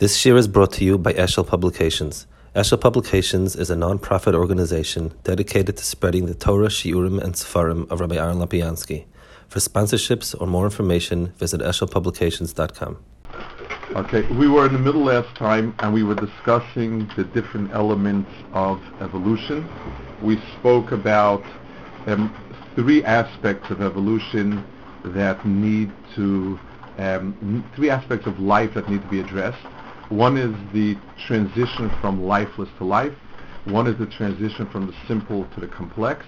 This shiur is brought to you by Eshel Publications. Eshel Publications is a non-profit organization dedicated to spreading the Torah, Shiurim, and Sefarim of Rabbi Aaron Lapiansky. For sponsorships or more information, visit eshelpublications.com. Okay, we were in the middle last time and we were discussing the different elements of evolution. We spoke about um, three aspects of evolution that need to, um, three aspects of life that need to be addressed. One is the transition from lifeless to life. One is the transition from the simple to the complex.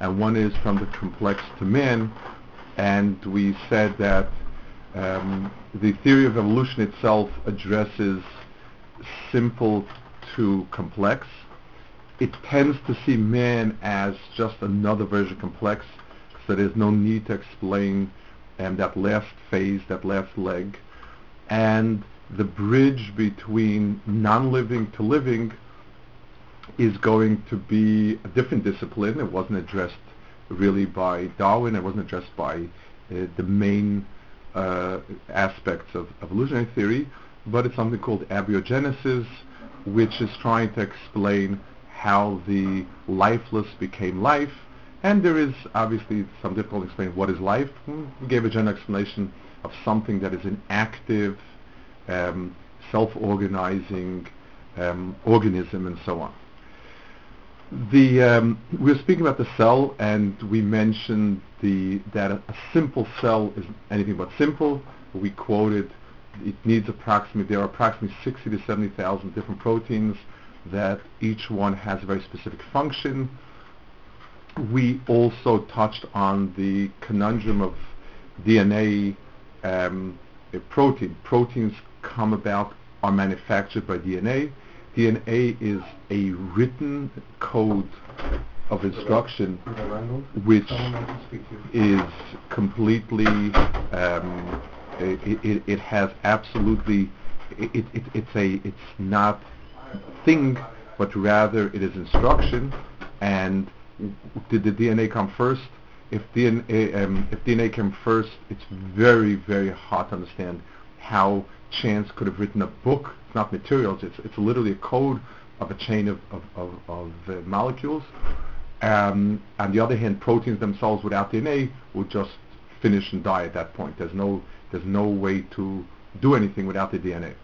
And one is from the complex to man. And we said that um, the theory of evolution itself addresses simple to complex. It tends to see man as just another version of complex, so there's no need to explain um, that last phase, that last leg. And the bridge between non-living to living is going to be a different discipline. It wasn't addressed really by Darwin. It wasn't addressed by uh, the main uh, aspects of evolutionary theory, but it's something called abiogenesis, which is trying to explain how the lifeless became life. And there is obviously some difficulty explaining what is life. We gave a general explanation of something that is an active um, self-organizing um, organism and so on. The, um, we were speaking about the cell and we mentioned the, that a, a simple cell is anything but simple. We quoted it needs approximately, there are approximately 60 to 70,000 different proteins that each one has a very specific function. We also touched on the conundrum of DNA um, protein. Proteins come about are manufactured by DNA. DNA is a written code of instruction which is completely, um, it, it, it, has absolutely, it, it, it's a, it's not thing, but rather it is instruction. And did the DNA come first? If DNA, um, if DNA came first, it's very, very hard to understand how chance could have written a book. It's not materials. It's it's literally a code of a chain of of, of, of uh, molecules. Um, on the other hand, proteins themselves without DNA would just finish and die at that point. There's no there's no way to do anything without the DNA.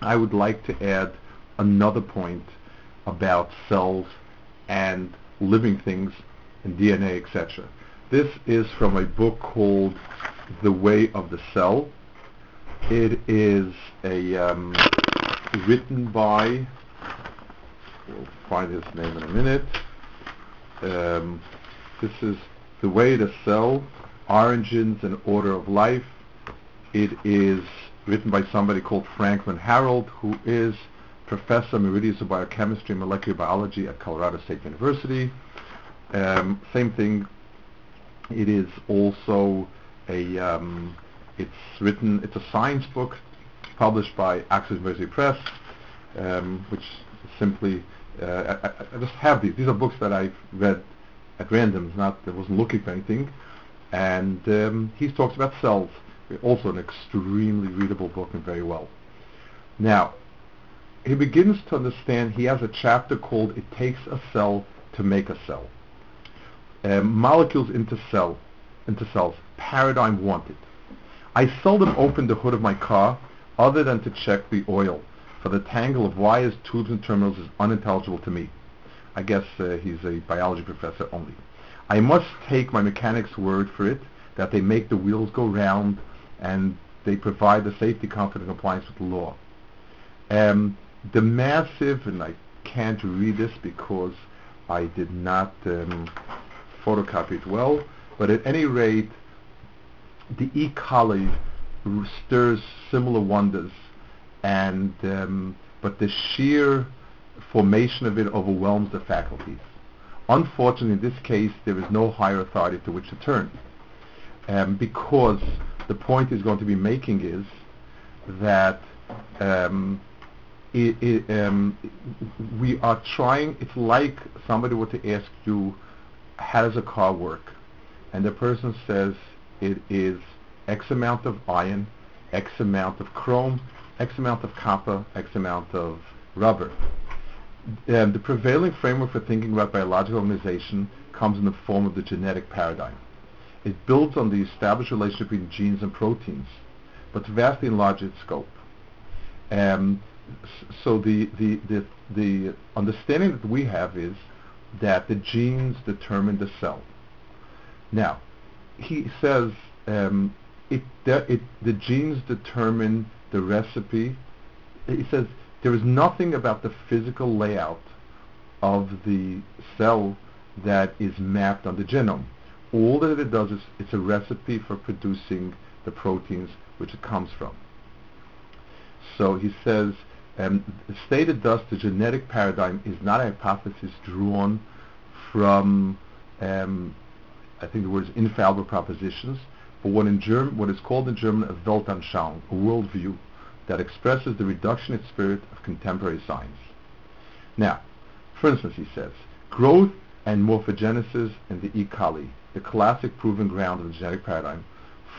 I would like to add another point about cells and living things and DNA, etc. This is from a book called The Way of the Cell it is a um, written by. We'll find his name in a minute. Um, this is the way to sell origins and order of life. It is written by somebody called Franklin Harold, who is professor emeritus of biochemistry and molecular biology at Colorado State University. Um, same thing. It is also a um, it's written, it's a science book published by Oxford University Press, um, which simply, uh, I, I, just have these. These are books that I've read at random, not, I wasn't looking for anything. And um, he talks about cells, also an extremely readable book and very well. Now, he begins to understand, he has a chapter called It Takes a Cell to Make a Cell. Um, molecules into cell, into cells, paradigm wanted. I seldom open the hood of my car other than to check the oil, for the tangle of wires, tubes, and terminals is unintelligible to me. I guess uh, he's a biology professor only. I must take my mechanic's word for it that they make the wheels go round and they provide the safety, comfort, and compliance with the law. Um, the massive, and I can't read this because I did not um, photocopy it well, but at any rate, the E. stirs similar wonders, and um, but the sheer formation of it overwhelms the faculties. Unfortunately, in this case, there is no higher authority to which to turn, um, because the point he's going to be making is that um, it, it, um, we are trying. It's like somebody were to ask you, "How does a car work?" and the person says, it is X amount of iron, X amount of chrome, X amount of copper, X amount of rubber. Um, the prevailing framework for thinking about biological organization comes in the form of the genetic paradigm. It builds on the established relationship between genes and proteins, but to vastly enlarges its scope. Um, so the, the, the, the understanding that we have is that the genes determine the cell. Now, he says um, it, it, the genes determine the recipe. He says there is nothing about the physical layout of the cell that is mapped on the genome. All that it does is it's a recipe for producing the proteins which it comes from. So he says, um, stated thus, the genetic paradigm is not a hypothesis drawn from, um, I think the word is infallible propositions, but what, in German, what is called in German a Weltanschauung, a worldview that expresses the reductionist spirit of contemporary science. Now, for instance, he says, growth and morphogenesis in the E. the classic proven ground of the genetic paradigm,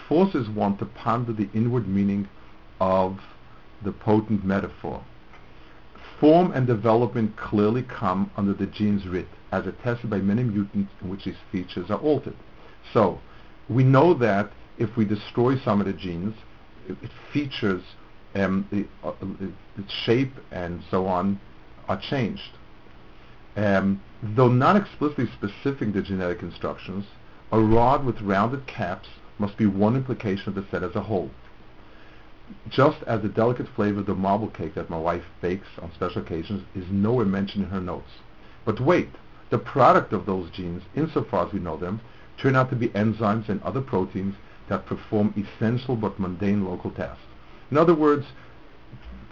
forces one to ponder the inward meaning of the potent metaphor. Form and development clearly come under the gene's writ, as attested by many mutants in which these features are altered. So, we know that if we destroy some of the genes, it, features, um, the, uh, its shape and so on are changed. Um, though not explicitly specific the genetic instructions, a rod with rounded caps must be one implication of the set as a whole. Just as the delicate flavor of the marble cake that my wife bakes on special occasions is nowhere mentioned in her notes. But wait, the product of those genes, insofar as we know them, turn out to be enzymes and other proteins that perform essential but mundane local tasks. In other words,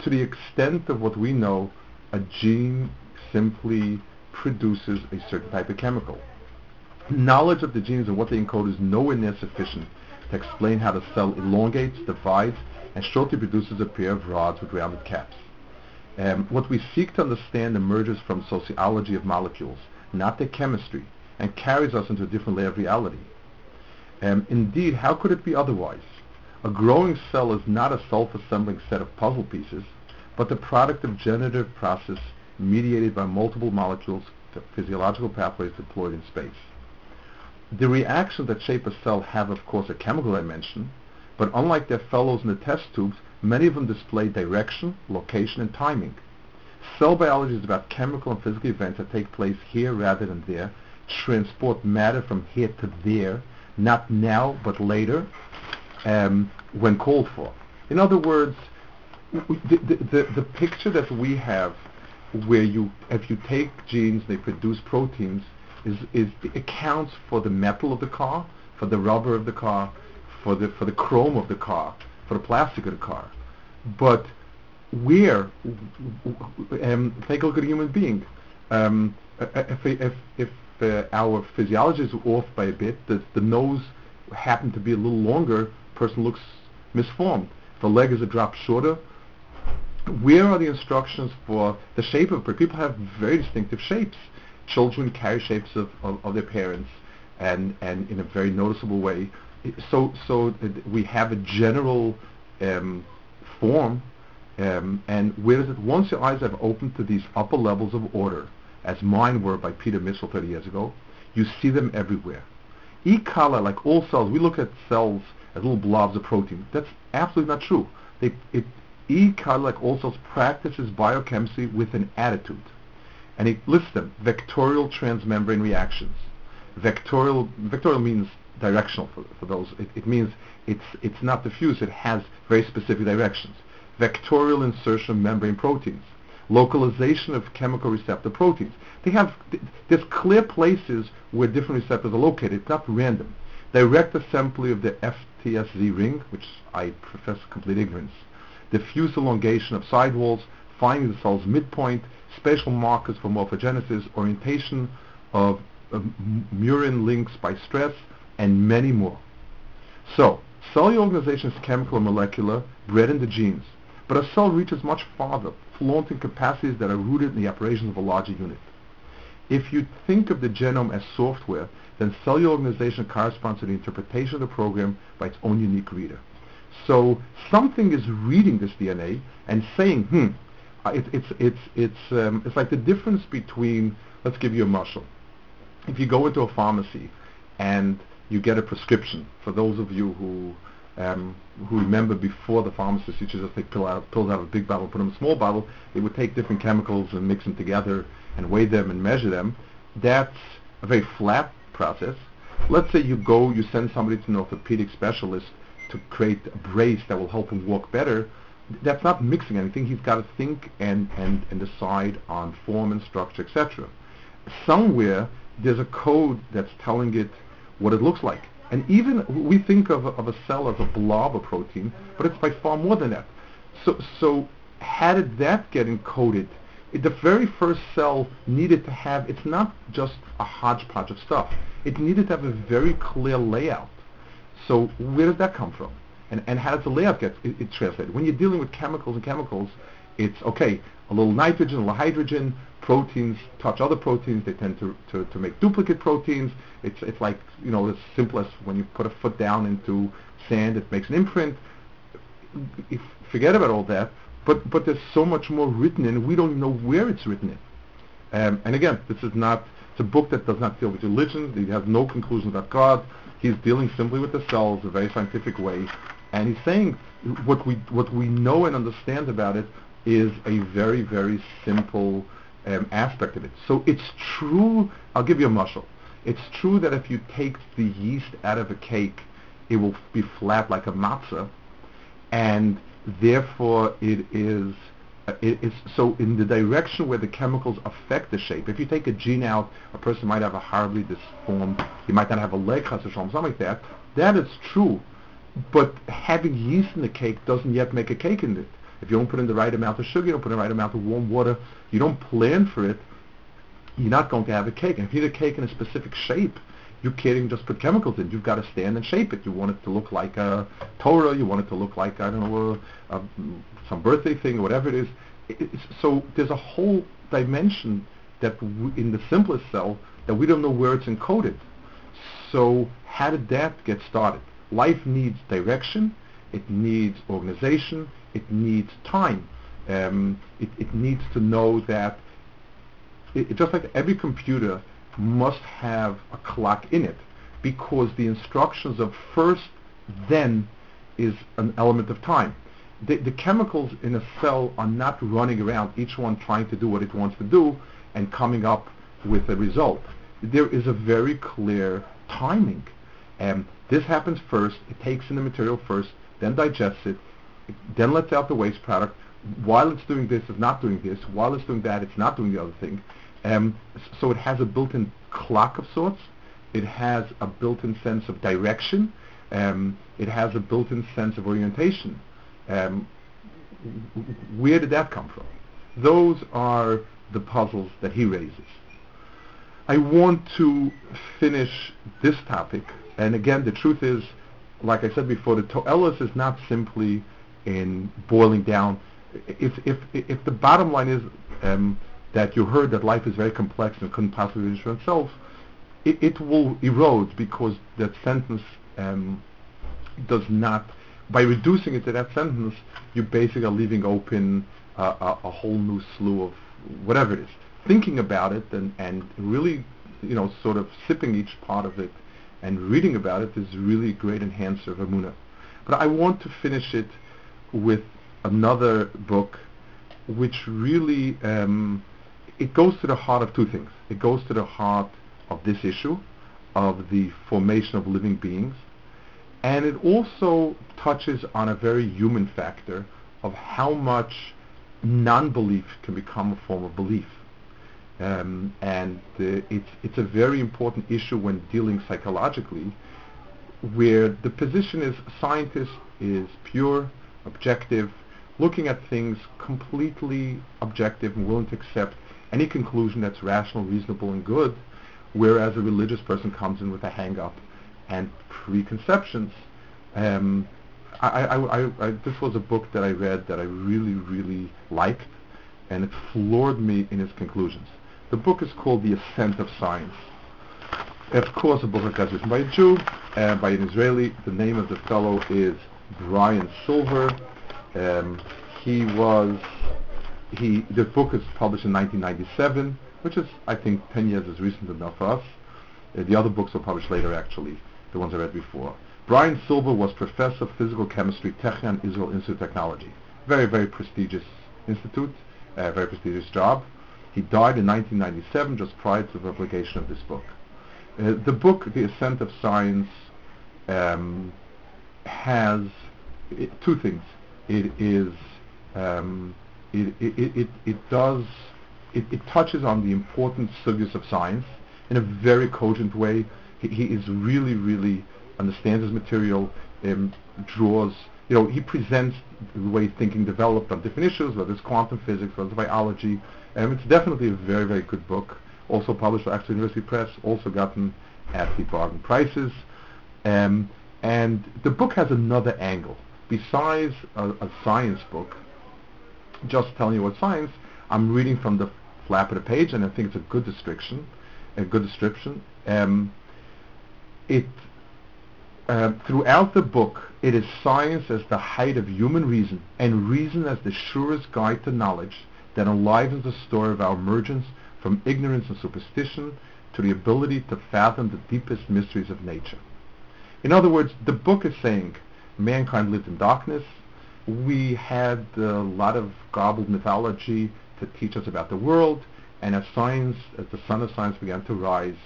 to the extent of what we know, a gene simply produces a certain type of chemical. Knowledge of the genes and what they encode is nowhere near sufficient to explain how the cell elongates, divides, and shortly produces a pair of rods with rounded caps. Um, what we seek to understand emerges from sociology of molecules, not their chemistry, and carries us into a different layer of reality. Um, indeed, how could it be otherwise? A growing cell is not a self-assembling set of puzzle pieces, but the product of generative process mediated by multiple molecules, The physiological pathways deployed in space. The reactions that shape a cell have, of course, a chemical dimension, but unlike their fellows in the test tubes, many of them display direction, location, and timing. Cell biology is about chemical and physical events that take place here rather than there, transport matter from here to there, not now but later, um, when called for. In other words, the, the, the, the picture that we have where you, if you take genes, they produce proteins, is, is accounts for the metal of the car, for the rubber of the car, for the for the chrome of the car, for the plastic of the car. But where, um, take a look at a human being. Um, if if, if uh, our physiology is off by a bit, the, the nose happened to be a little longer, person looks misformed. If the leg is a drop shorter, where are the instructions for the shape of a person? People have very distinctive shapes children carry shapes of, of, of, their parents and, and in a very noticeable way. So, so we have a general um, form um, and where is it? Once your eyes have opened to these upper levels of order, as mine were by Peter Mitchell 30 years ago, you see them everywhere. E. coli, like all cells, we look at cells as little blobs of protein. That's absolutely not true. They, it, E. coli, like all cells, practices biochemistry with an attitude and he lists them, vectorial transmembrane reactions. Vectorial, vectorial means directional for, for those. It, it, means it's, it's not diffuse, it has very specific directions. Vectorial insertion of membrane proteins. Localization of chemical receptor proteins. They have, there's clear places where different receptors are located. It's not random. Direct assembly of the FTSZ ring, which I profess complete ignorance. Diffuse elongation of sidewalls, finding the cell's midpoint, spatial markers for morphogenesis, orientation of, of murein links by stress, and many more. So, cellular organization is chemical and molecular, bred in the genes. But a cell reaches much farther, flaunting capacities that are rooted in the operations of a larger unit. If you think of the genome as software, then cellular organization corresponds to the interpretation of the program by its own unique reader. So something is reading this DNA and saying, hmm, it, it's it's it's um, it's like the difference between. Let's give you a muscle. If you go into a pharmacy and you get a prescription, for those of you who um, who remember before the pharmacist used to just take pill out, pills out of a big bottle, put them in a small bottle, they would take different chemicals and mix them together and weigh them and measure them. That's a very flat process. Let's say you go, you send somebody to an orthopedic specialist to create a brace that will help him walk better. That's not mixing anything. He's got to think and, and, and decide on form and structure, etc. Somewhere there's a code that's telling it what it looks like. And even we think of, of a cell as a blob of protein, but it's by far more than that. So, so how did that get encoded? It, the very first cell needed to have, it's not just a hodgepodge of stuff. It needed to have a very clear layout. So where did that come from? And, and how does the layout get it, it translated? When you're dealing with chemicals and chemicals, it's, okay, a little nitrogen, a little hydrogen, proteins touch other proteins, they tend to, to, to make duplicate proteins. It's, it's like, you know, as simple as when you put a foot down into sand, it makes an imprint. If, forget about all that, but, but there's so much more written in, we don't know where it's written in. Um, and again, this is not, it's a book that does not deal with religion, it has no conclusions about God, he's dealing simply with the cells, a very scientific way, and he's saying what we, what we know and understand about it is a very, very simple um, aspect of it. So it's true, I'll give you a muscle. It's true that if you take the yeast out of a cake, it will be flat like a matzah, and therefore it is uh, it is so in the direction where the chemicals affect the shape. If you take a gene out, a person might have a horribly disformed, he might not have a leg, something like that. That is true, but having yeast in the cake doesn't yet make a cake in it. If you don't put in the right amount of sugar, you don't put in the right amount of warm water, you don't plan for it, you're not going to have a cake. And if you need a cake in a specific shape, you can't even just put chemicals in. You've got to stand and shape it. You want it to look like a Torah. You want it to look like, I don't know, a, a, some birthday thing or whatever it is. It's, so there's a whole dimension that we, in the simplest cell that we don't know where it's encoded. So how did that get started? Life needs direction. It needs organization. It needs time. Um, it, it, needs to know that, it, just like every computer must have a clock in it, because the instructions of first, then is an element of time. The, the chemicals in a cell are not running around, each one trying to do what it wants to do and coming up with a result. There is a very clear timing. And this happens first, it takes in the material first, then digests it, then lets out the waste product. While it's doing this, it's not doing this. While it's doing that, it's not doing the other thing. Um, so it has a built-in clock of sorts. It has a built-in sense of direction. Um, it has a built-in sense of orientation. Um, where did that come from? Those are the puzzles that he raises. I want to finish this topic, and again, the truth is, like I said before, the Toelis is not simply in boiling down. If if if the bottom line is um, that you heard that life is very complex and couldn't possibly ensure itself, it, it will erode because that sentence um, does not. By reducing it to that sentence, you basically are leaving open uh, a, a whole new slew of whatever it is. Thinking about it and, and really, you know, sort of sipping each part of it and reading about it is really a great enhancer of Emunah. But I want to finish it with another book which really um, it goes to the heart of two things. It goes to the heart of this issue of the formation of living beings, and it also touches on a very human factor of how much non-belief can become a form of belief. Um, and uh, it's it's a very important issue when dealing psychologically, where the position is scientist is pure, objective, looking at things completely objective and willing to accept any conclusion that's rational, reasonable, and good, whereas a religious person comes in with a hang-up and preconceptions. Um, I, I, I, this was a book that I read that I really, really liked, and it floored me in its conclusions. The book is called The Ascent of Science. Of course, the book that's written by a Jew, and by an Israeli. The name of the fellow is Brian Silver. Um, he was he. The book is published in 1997, which is I think 10 years is recent enough for us. Uh, the other books were published later, actually, the ones I read before. Brian Silver was professor of physical chemistry, Technion Israel Institute of Technology. Very, very prestigious institute, uh, very prestigious job. He died in 1997, just prior to the publication of this book. Uh, the book, The Ascent of Science, um, has it, two things. It is um, it, it, it, it does it, touches on the important subjects of science in a very cogent way. He, he is really, really understands his material, um, draws, you know, he presents the way thinking developed on different issues, whether it's quantum physics, whether it's biology. and it's definitely a very, very good book. Also published by Oxford University Press, also gotten at the bargain prices. Um, and the book has another angle. Besides a, a science book, just telling you what science, I'm reading from the flap of the page, and I think it's a good description. A good description. Um, it uh, throughout the book, it is science as the height of human reason, and reason as the surest guide to knowledge that enlivens the story of our emergence from ignorance and superstition to the ability to fathom the deepest mysteries of nature. In other words, the book is saying mankind lived in darkness. We had a lot of garbled mythology to teach us about the world, and as science, as the sun of science began to rise,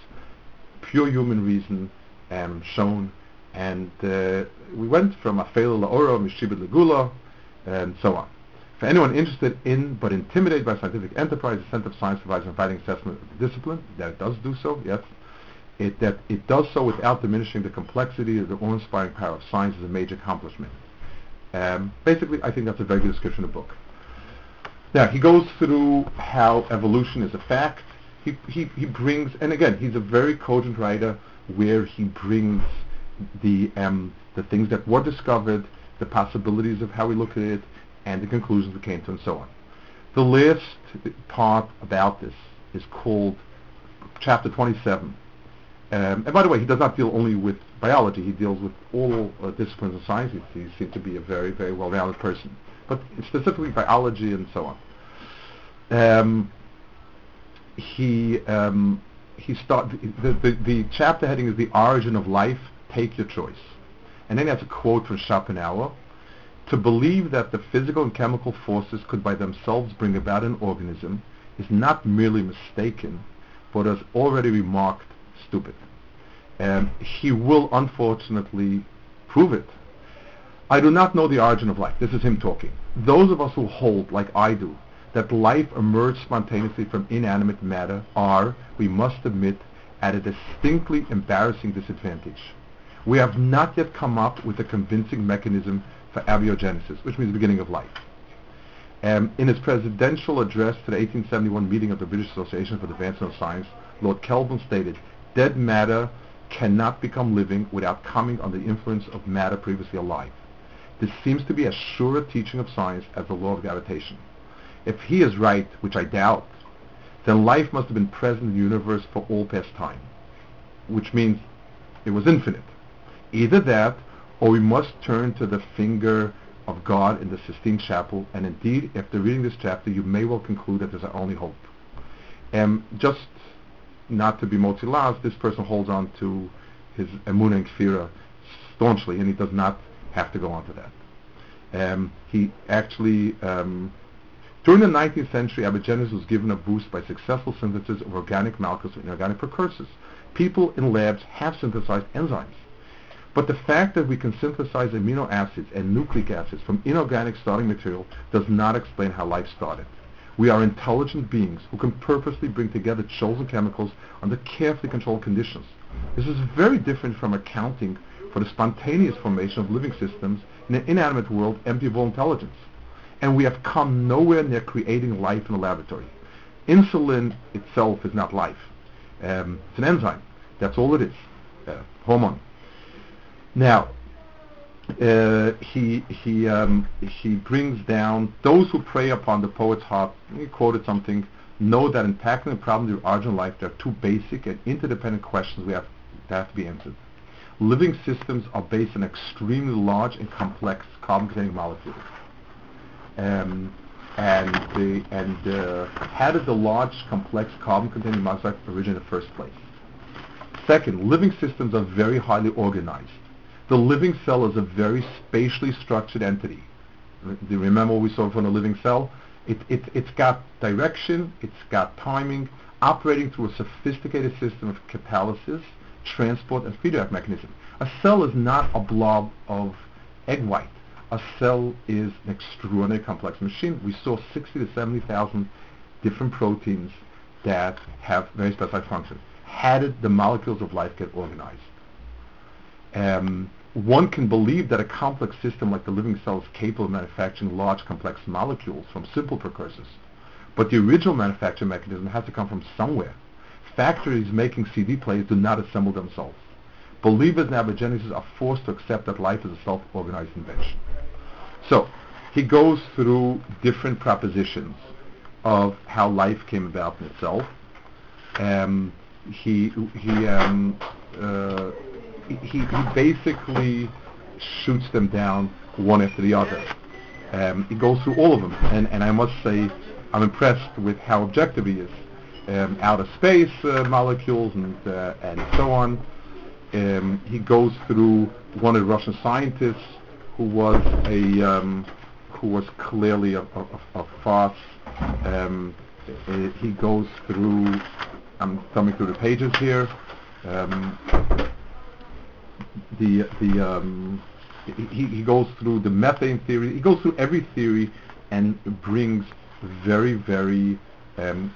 pure human reason um, shone, and uh, we went from Afela Laora, Mishibit Legula, and so on. For anyone interested in but intimidated by scientific enterprise, the Ascent of Science provides inviting assessment of the discipline, that it does do so, yes. It, that it does so without diminishing the complexity of the awe-inspiring power of science is a major accomplishment. Um, basically, I think that's a very good description of the book. Now, he goes through how evolution is a fact. He, he, he brings, and again, he's a very cogent writer where he brings the, um, the things that were discovered, the possibilities of how we look at it, and the conclusions we came to, and so on. The last part about this is called chapter 27. Um, and by the way, he does not deal only with biology. He deals with all uh, disciplines of science. He, he seems to be a very, very well-rounded person. But specifically biology and so on. Um, he um, he start the, the, the chapter heading is the origin of life. Take your choice. And then he has a quote from Schopenhauer. To believe that the physical and chemical forces could by themselves bring about an organism is not merely mistaken, but as already remarked, stupid. And he will unfortunately prove it. I do not know the origin of life. This is him talking. Those of us who hold, like I do, that life emerged spontaneously from inanimate matter are, we must admit, at a distinctly embarrassing disadvantage. We have not yet come up with a convincing mechanism for abiogenesis, which means the beginning of life. Um, in his presidential address to the 1871 meeting of the British Association for the Advancement of Science, Lord Kelvin stated, dead matter cannot become living without coming under the influence of matter previously alive. This seems to be as sure a teaching of science as the law of gravitation. If he is right, which I doubt, then life must have been present in the universe for all past time, which means it was infinite. Either that, or we must turn to the finger of God in the Sistine Chapel, and indeed, after reading this chapter, you may well conclude that there's our only hope. And just not to be multi-last, this person holds on to his Emunah and staunchly, and he does not have to go on to that. Um, he actually um, during the 19th century, abiogenesis was given a boost by successful synthesis of organic molecules and inorganic precursors. People in labs have synthesized enzymes. But the fact that we can synthesize amino acids and nucleic acids from inorganic starting material does not explain how life started. We are intelligent beings who can purposely bring together chosen chemicals under carefully controlled conditions. This is very different from accounting for the spontaneous formation of living systems in an inanimate world empty of all intelligence and we have come nowhere near creating life in a laboratory. Insulin itself is not life. Um, it's an enzyme. That's all it is. Uh, hormone. Now, uh, he he um, he brings down those who prey upon the poet's heart. He quoted something. Know that in tackling the problem of origin life, there are two basic and interdependent questions we have that have to be answered. living systems are based on extremely large and complex carbon-containing molecules. Um, and the, and uh, how did the large, complex carbon-containing molecules originate in the first place? Second, living systems are very highly organized. The living cell is a very spatially structured entity. Do you remember what we saw from the living cell? It, it, it's got direction, it's got timing, operating through a sophisticated system of catalysis, transport, and feedback mechanism. A cell is not a blob of egg white. A cell is an extraordinarily complex machine. We saw 60 to 70,000 different proteins that have very specified functions. How did the molecules of life get organized? Um, one can believe that a complex system like the living cell is capable of manufacturing large complex molecules from simple precursors. But the original manufacturing mechanism has to come from somewhere. Factories making CD players do not assemble themselves. Believers in abiogenesis are forced to accept that life is a self-organized invention. So, he goes through different propositions of how life came about in itself. Um, he he um, uh, he, he basically shoots them down one after the other. Um, he goes through all of them, and, and I must say I'm impressed with how objective he is. Um, outer space uh, molecules and uh, and so on. Um, he goes through one of the Russian scientists who was a um, who was clearly a, a, a farce. Um, uh, he goes through. I'm thumbing through the pages here. Um, the the um, he, he goes through the methane theory. He goes through every theory and brings very very. Um,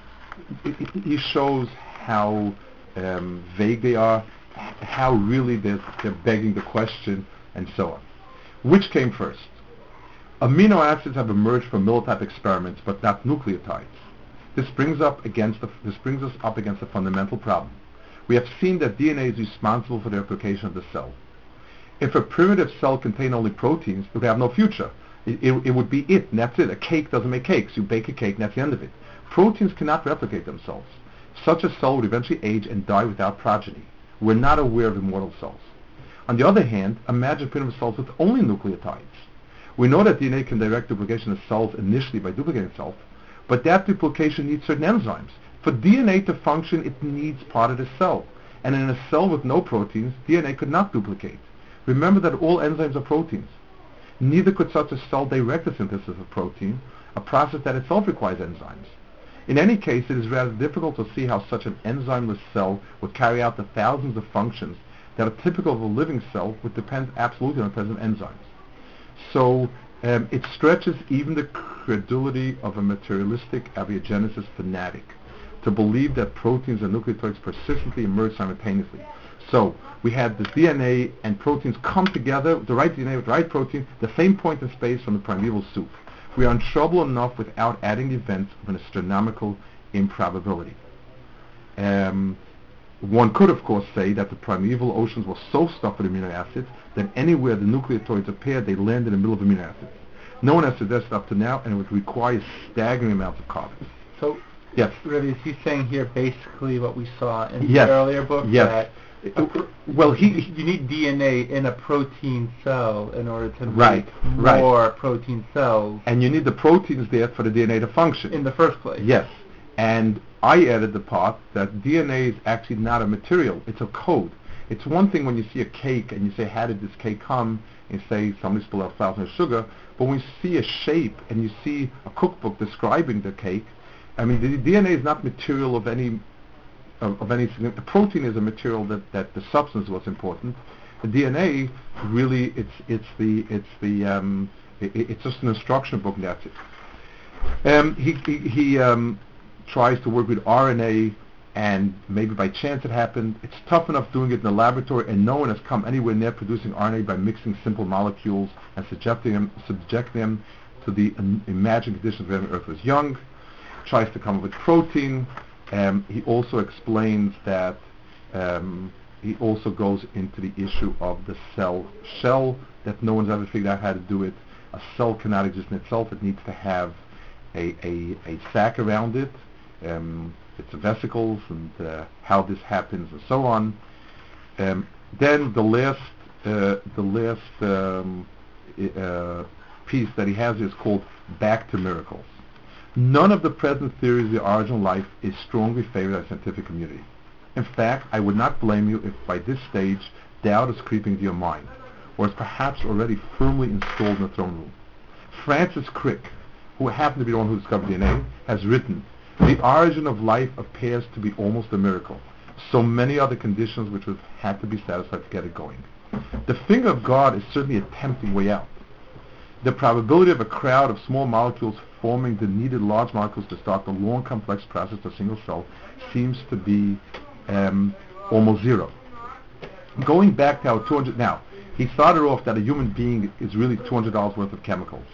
he shows how um, vague they are, how really they're, they're begging the question, and so on. Which came first? Amino acids have emerged from Miller-type experiments, but not nucleotides. This brings up against the, this brings us up against a fundamental problem. We have seen that DNA is responsible for the replication of the cell. If a primitive cell contained only proteins, it would have no future. It, it, it, would be it, and that's it. A cake doesn't make cakes. You bake a cake, and that's the end of it. Proteins cannot replicate themselves. Such a cell would eventually age and die without progeny. We're not aware of immortal cells. On the other hand, imagine primitive cells with only nucleotides. We know that DNA can direct duplication of cells initially by duplicating itself, but that duplication needs certain enzymes. For DNA to function, it needs part of the cell. And in a cell with no proteins, DNA could not duplicate. Remember that all enzymes are proteins. Neither could such a cell direct the synthesis of protein, a process that itself requires enzymes. In any case, it is rather difficult to see how such an enzymeless cell would carry out the thousands of functions that are typical of a living cell, which depends absolutely on the presence of enzymes. So um, it stretches even the credulity of a materialistic abiogenesis fanatic to believe that proteins and nucleotides persistently emerge simultaneously. So we had the DNA and proteins come together, the right DNA with the right protein, the same point in space from the primeval soup. We are in trouble enough without adding events of an astronomical improbability. Um, one could, of course, say that the primeval oceans were so stuffed with amino acids that anywhere the nucleotides appeared, they land in the middle of amino acids. No one has suggested up to now, and it would require staggering amounts of carbon. So, yes, Rabbi, is he saying here basically what we saw in yes. the earlier book? Yes. That well, he, you need DNA in a protein cell in order to make right. more protein cells. And you need the proteins there for the DNA to function. In the first place. Yes. And I added the part that DNA is actually not a material, it's a code. It's one thing when you see a cake and you say, how did this cake come? And you say, somebody spilled out flour and sugar. But when you see a shape and you see a cookbook describing the cake, I mean, the DNA is not material of any of, of any. The protein is a material that, that the substance was important. The DNA really it's it's the it's the um, it, it's just an instruction book that's it. Um, he he, he um, tries to work with RNA and maybe by chance it happened. It's tough enough doing it in the laboratory and no one has come anywhere near producing RNA by mixing simple molecules and subjecting them, subjecting them to the um, imagined conditions when the Earth was young. Tries to come up with protein, um, he also explains that um, he also goes into the issue of the cell shell that no one's ever figured out how to do it. A cell cannot exist in itself. It needs to have a, a, a sac around it, um, its vesicles, and uh, how this happens, and so on. Um, then the last uh, the last um, uh, piece that he has is called Back to Miracles. None of the present theories of the origin of life is strongly favored by the scientific community. In fact, I would not blame you if by this stage doubt is creeping into your mind, or is perhaps already firmly installed in the throne room. Francis Crick, who happened to be the one who discovered DNA, has written, the origin of life appears to be almost a miracle. So many other conditions which would have to be satisfied to get it going. The finger of God is certainly a tempting way out. The probability of a crowd of small molecules forming the needed large molecules to start the long complex process of single cell seems to be um, almost zero. Going back to our 200 now, he started off that a human being is really $200 worth of chemicals.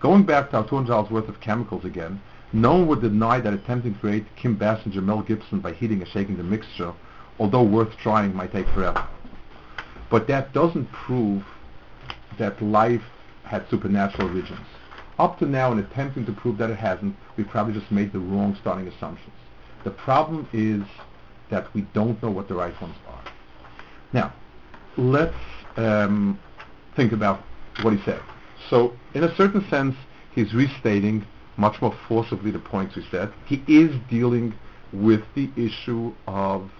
Going back to our $200 worth of chemicals again, no one would deny that attempting to create Kim Basinger, Mel Gibson by heating and shaking the mixture, although worth trying, might take forever. But that doesn't prove that life had supernatural origins. Up to now, in attempting to prove that it hasn't, we probably just made the wrong starting assumptions. The problem is that we don't know what the right ones are. Now, let's um, think about what he said. So, in a certain sense, he's restating much more forcibly the points we said. He is dealing with the issue of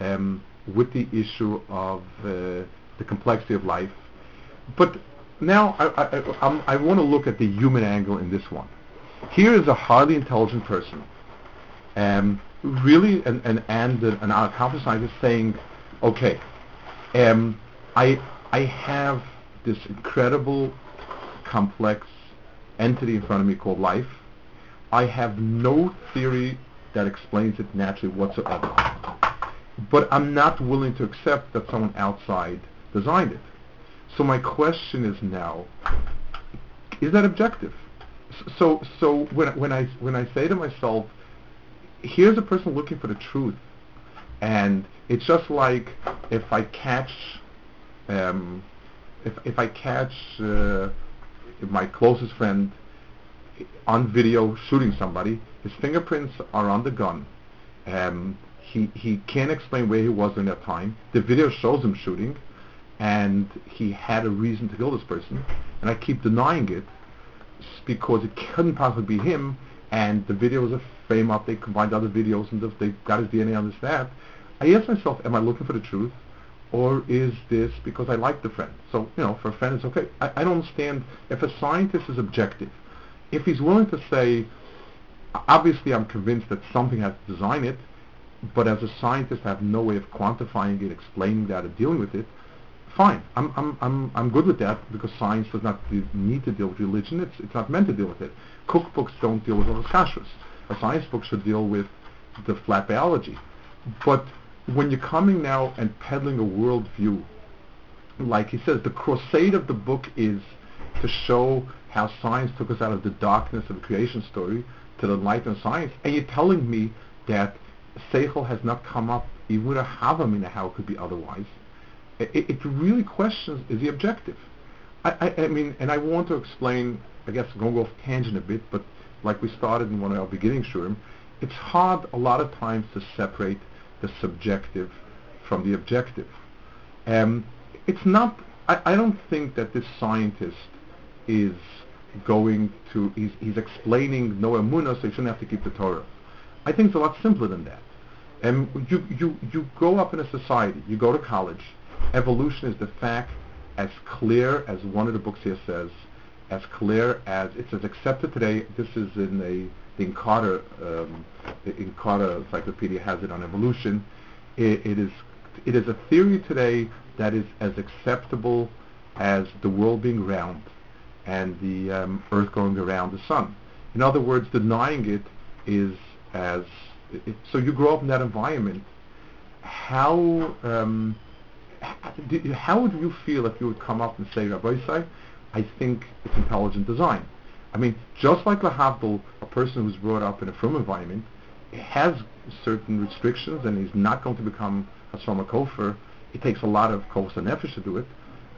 um, with the issue of uh, the complexity of life. But now I, I, I want to look at the human angle in this one. Here is a highly intelligent person, um, really an, an, and an accomplished scientist saying, okay, um, I, I have this incredible complex entity in front of me called life. I have no theory that explains it naturally whatsoever. But I'm not willing to accept that someone outside designed it. So my question is now, is that objective? So, so when, when, I, when I say to myself, here's a person looking for the truth, and it's just like if I catch, um, if, if I catch uh, my closest friend on video shooting somebody, his fingerprints are on the gun. Um, he, he can't explain where he was during that time. The video shows him shooting, and he had a reason to kill this person. And I keep denying it because it couldn't possibly be him, and the video was a frame up. They combined other videos, and they got his DNA on this that. I ask myself, am I looking for the truth? or is this because I like the friend? So, you know, for a friend it's okay. I, I don't understand if a scientist is objective. If he's willing to say, obviously I'm convinced that something has to design it, but as a scientist I have no way of quantifying it, explaining that, or dealing with it, fine. I'm, I'm, I'm, I'm good with that because science does not need to deal with religion. It's, it's not meant to deal with it. Cookbooks don't deal with all the kashrus. A science book should deal with the flat biology. But when you're coming now and peddling a worldview, like he says, the crusade of the book is to show how science took us out of the darkness of the creation story to the light of science, and you're telling me that Seichel has not come up even with a Havamina how it could be otherwise. It, it really questions the objective. I, I, I mean, and I want to explain, I guess, going off tangent a bit, but like we started in one of our beginning shiurim, it's hard a lot of times to separate the subjective from the objective. Um, it's not. I, I don't think that this scientist is going to. He's, he's explaining no emunah, so you shouldn't have to keep the Torah. I think it's a lot simpler than that. And um, you you you grow up in a society. You go to college. Evolution is the fact as clear as one of the books here says, as clear as it's as accepted today. This is in a the Encarta, um, the Encyclopedia has it on evolution. It, it is it is a theory today that is as acceptable as the world being round and the um, Earth going around the sun. In other words, denying it is as it, so you grow up in that environment. How um, how would you feel if you would come up and say, Rabbi I think it's intelligent design? I mean, just like Lahavdil, a person who's brought up in a frum environment has certain restrictions and he's not going to become a Soma Kofer. It takes a lot of Kofas and Nefesh to do it.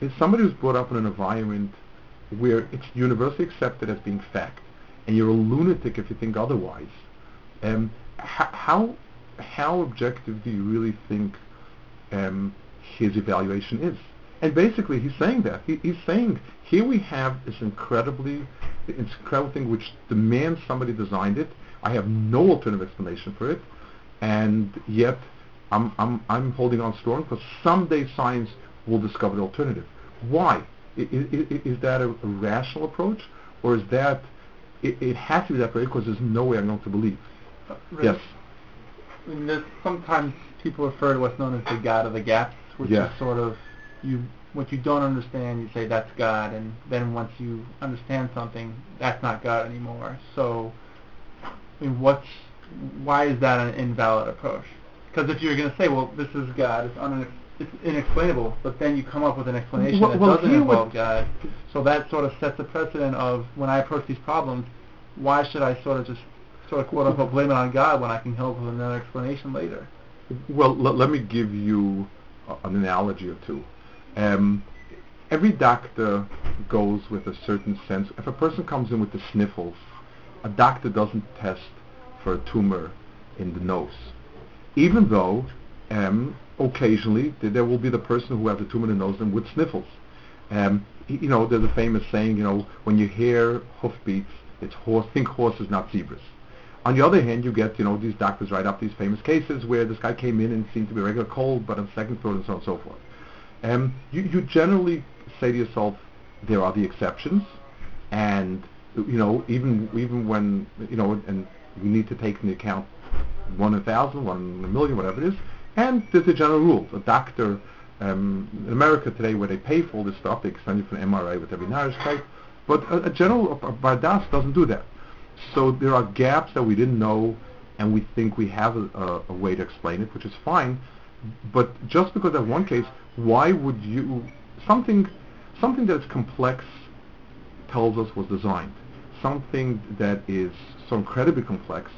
It's somebody who's brought up in an environment where it's universally accepted as being fact, and you're a lunatic if you think otherwise. Um, how how objective do you really think um, his evaluation is. And basically, he's saying that. He, he's saying, here we have this incredibly, this incredible thing which demands somebody designed it. I have no alternative explanation for it, and yet I'm, I'm, I'm holding on strong because someday science will discover the alternative. Why? I, I, is that a, a, rational approach, or is that it, it has to be that way because there's no way I'm going to believe? Uh, yes. I mean, sometimes people refer to what's known as the God of the gaps, which yes. is sort of you what you don't understand, you say that's God, and then once you understand something, that's not God anymore. So, I mean, what's why is that an invalid approach? Because if you're going to say, well, this is God, it's, unex- it's inexplainable, but then you come up with an explanation well, that well, doesn't involve God, so that sort of sets a precedent of when I approach these problems, why should I sort of just sort of quote unquote blame it on God when I can come up with another explanation later? Well, l- let me give you an analogy or two. Um, every doctor goes with a certain sense. If a person comes in with the sniffles, a doctor doesn't test for a tumor in the nose, even though um, occasionally there will be the person who has a tumor in the nose and with sniffles. Um, you know, there's a famous saying, you know, when you hear hoofbeats, it's horse, think horses, not zebras. On the other hand, you get, you know, these doctors write up these famous cases where this guy came in and seemed to be a regular cold, but on second thought and so on and so forth. Um, you, you generally say to yourself, there are the exceptions, and you know, even even when you know, and we need to take into account one in a thousand, one in a million, whatever it is, and there's a general rule. A doctor um, in America today, where they pay for all this stuff, they send you for an MRI with every type, but a, a general a, a doesn't do that. So there are gaps that we didn't know, and we think we have a, a, a way to explain it, which is fine. But just because of one case, why would you something something that's complex tells us was designed. Something that is so incredibly complex,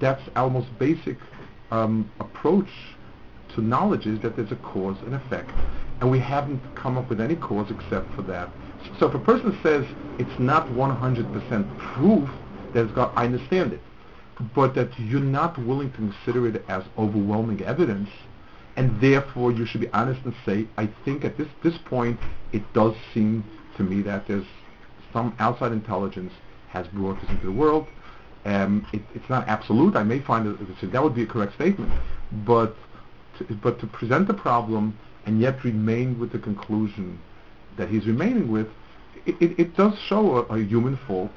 that's our most basic um, approach to knowledge is that there's a cause and effect. And we haven't come up with any cause except for that. So if a person says it's not 100% proof it's got, I understand it. But that you're not willing to consider it as overwhelming evidence, and therefore you should be honest and say, I think at this, this point it does seem to me that there's some outside intelligence has brought this into the world. Um, it, it's not absolute. I may find that that would be a correct statement, but to, but to present the problem and yet remain with the conclusion that he's remaining with, it, it, it does show a, a, human fault.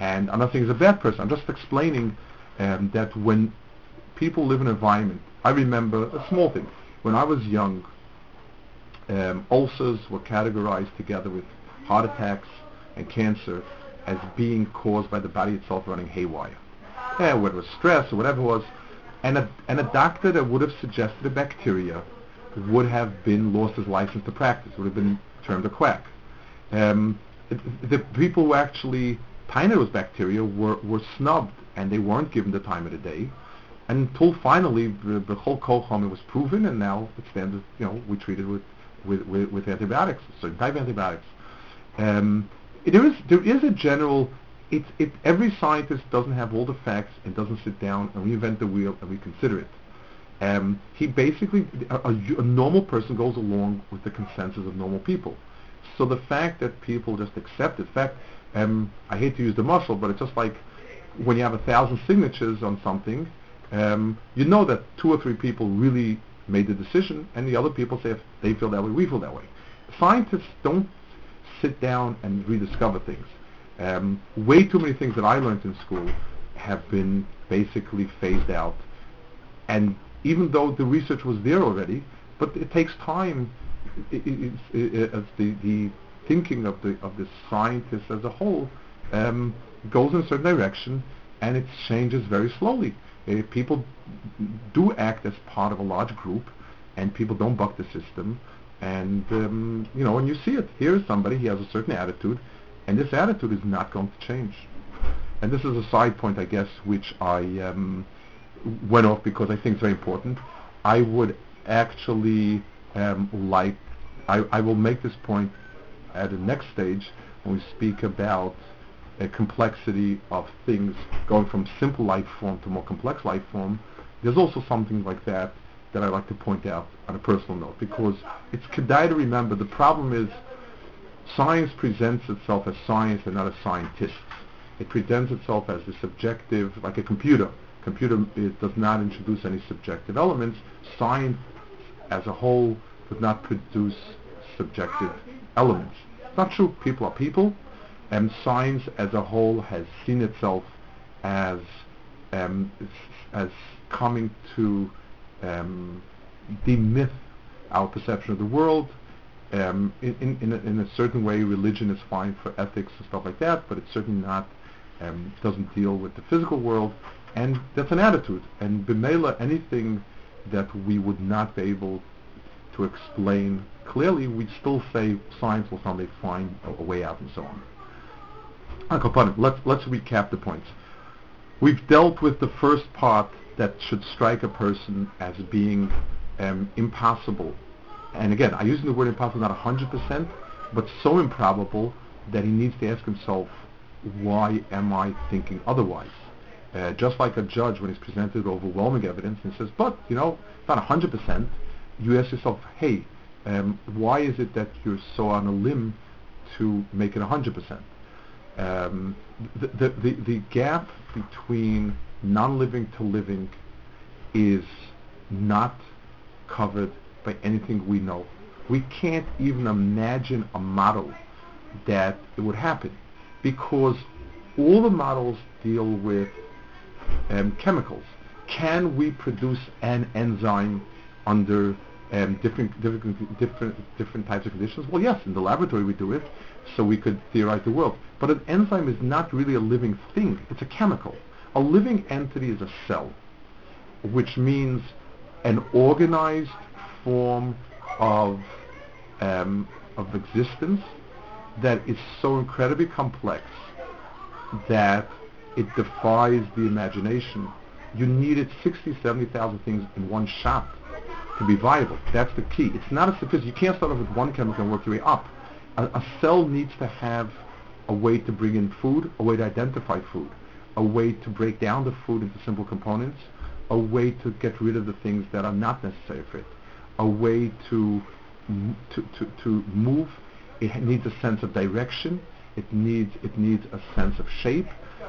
And I'm not saying he's a bad person. I'm just explaining um, that when people live in an environment, I remember a small thing. When I was young, um, ulcers were categorized together with heart attacks and cancer as being caused by the body itself running haywire. Yeah, whether it was stress or whatever it was. And a, and a doctor that would have suggested a bacteria would have been lost his license to practice, would have been termed a quack. Um, the people who actually found bacteria were, were snubbed and they weren't given the time of the day until finally the, the whole kochom was proven and now it stands, you know, we treat it with, with, with, with antibiotics, certain type of antibiotics. Um, there is there is a general. It, it, every scientist doesn't have all the facts and doesn't sit down and reinvent the wheel and reconsider it. Um, he basically, a, a, a, normal person goes along with the consensus of normal people. So the fact that people just accept it, in fact, um, I hate to use the mashal, but it's just like when you have a thousand signatures on something, um, you know that two or three people really made the decision, and the other people say if they feel that way, we feel that way. Scientists don't sit down and rediscover things. Um, way too many things that I learned in school have been basically phased out. And even though the research was there already, but it takes time. It, it, it, the, the thinking of the of the scientists as a whole um, goes in a certain direction, and it changes very slowly. Uh, people do act as part of a large group, and people don't buck the system. And, um, you know, and you see it. Here's somebody, he has a certain attitude, and this attitude is not going to change. And this is a side point, I guess, which I um, went off because I think it's very important. I would actually um, like, I, I will make this point at the next stage when we speak about a complexity of things going from simple life form to more complex life form. There's also something like that that I'd like to point out on a personal note because it's kedai to remember the problem is science presents itself as science and not as scientists. It presents itself as a subjective, like a computer. Computer is, does not introduce any subjective elements. Science as a whole does not produce subjective elements. It's not true. People are people, and science as a whole has seen itself as um, as coming to um, demyth our perception of the world. Um, in, in, in, a, in, a, certain way, religion is fine for ethics and stuff like that, but it's certainly not, um, doesn't deal with the physical world, and that's an attitude. And b'meila, anything that we would not be able to explain clearly, we'd still say science will someday find a, a way out and so on. Let's, let's recap the points. We've dealt with the first part that should strike a person as being um, impossible. And again, I'm using the word impossible not 100%, but so improbable that he needs to ask himself, why am I thinking otherwise? Uh, just like a judge when he's presented overwhelming evidence and says, but, you know, it's not 100%, you ask yourself, hey, um, why is it that you're so on a limb to make it 100%? Um, the, the, the, the gap between non-living to living is not covered by anything we know. We can't even imagine a model that it would happen because all the models deal with um, chemicals. Can we produce an enzyme under um, different, different, different, different types of conditions? Well, yes, in the laboratory we do it, so we could theorize the world. But an enzyme is not really a living thing. It's a chemical. A living entity is a cell, which means an organized form of, um, of existence that is so incredibly complex that it defies the imagination. You needed 60, 70,000 things in one shot to be viable. That's the key. It's not a sophisticated. You can't start off with one chemical and work your way up. A, a cell needs to have a way to bring in food, a way to identify food, a way to break down the food into simple components, a way to get rid of the things that are not necessary for it, a way to to, to, to move. It needs a sense of direction. It needs it needs a sense of shape.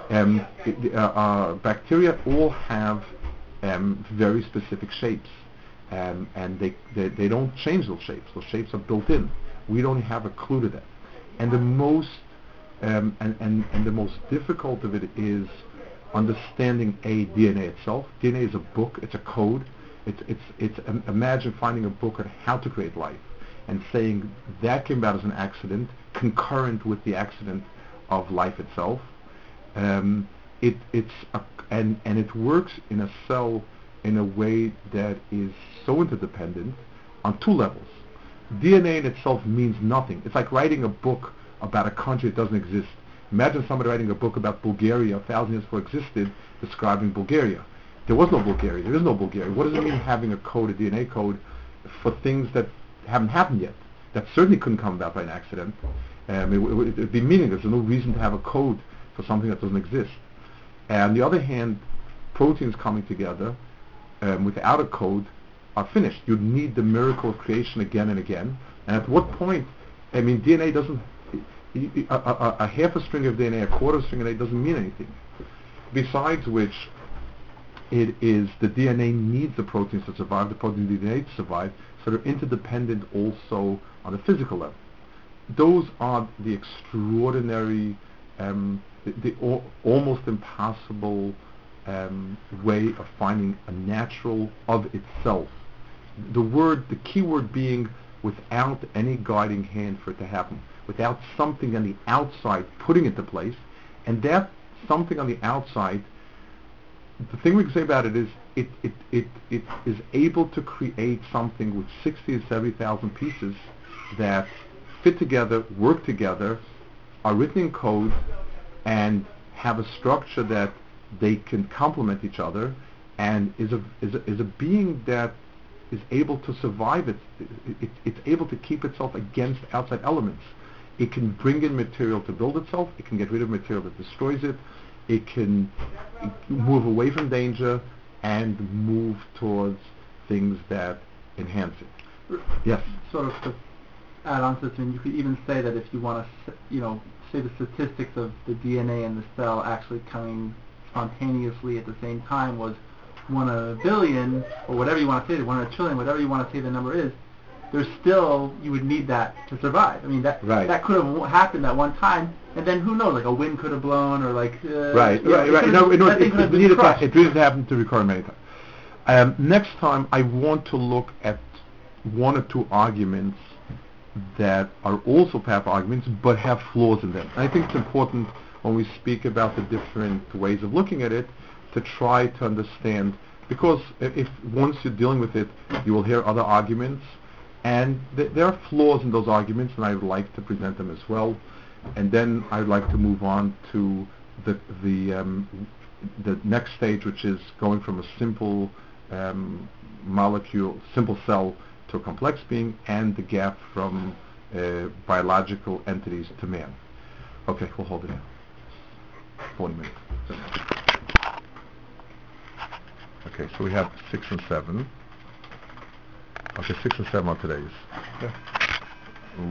Um, it, uh, uh, bacteria all have um, very specific shapes, um, and they, they they don't change those shapes. Those shapes are built in. We don't have a clue to that. And the most um, and, and, and the most difficult of it is understanding a DNA itself. DNA is a book, it's a code. It's, it's, it's um, imagine finding a book on how to create life and saying that came about as an accident, concurrent with the accident of life itself. Um, it, it's a, and, and it works in a cell in a way that is so interdependent on two levels. DNA in itself means nothing. It's like writing a book about a country that doesn't exist. Imagine somebody writing a book about Bulgaria a thousand years before it existed, describing Bulgaria. There was no Bulgaria. There is no Bulgaria. What does it mean having a code, a DNA code, for things that haven't happened yet? That certainly couldn't come about by an accident. Um, it, it would be meaningless. There's no reason to have a code for something that doesn't exist. And on the other hand, proteins coming together um, without a code are finished. You need the miracle of creation again and again. And at what point, I mean, DNA doesn't a, a, a, half a string of DNA, a quarter string of DNA doesn't mean anything. Besides which, it is the DNA needs the proteins to survive, the protein DNA to survive, so they're interdependent also on the physical level. Those are the extraordinary, um, the, the al- almost impossible um, way of finding a natural of itself. The word, the key word being without any guiding hand for it to happen without something on the outside putting it into place. And that something on the outside, the thing we can say about it is it, it, it, it is able to create something with 60 to 70,000 pieces that fit together, work together, are written in code, and have a structure that they can complement each other, and is a, is a, is a being that is able to survive. It's, it, it's able to keep itself against outside elements. It can bring in material to build itself. It can get rid of material that destroys it. It can move away from danger and move towards things that enhance it. Yes. Sort of to add on to this, and you could even say that if you want to, you know, say the statistics of the DNA in the cell actually coming spontaneously at the same time was one a billion, or whatever you want to say, one a trillion, whatever you want to say the number is, there's still you would need that to survive. I mean that Right. that could have happened at one time, and then who knows? Like a wind could have blown, or like uh, Right, you know, right, right. No, no, it, it, crushed. it really happened to recur many times. Um, next time, I want to look at one or two arguments that are also powerful arguments, but have flaws in them. And I think it's important when we speak about the different ways of looking at it to try to understand, because if once you're dealing with it, you will hear other arguments, and th- there are flaws in those arguments, and I would like to present them as well. And then I'd like to move on to the the um, the next stage, which is going from a simple um, molecule, simple cell to a complex being, and the gap from uh, biological entities to man. Okay, we'll hold it here. minutes. Okay, so we have six and seven. Okay, six and seven are today's.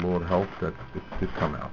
Lord help that it did come out.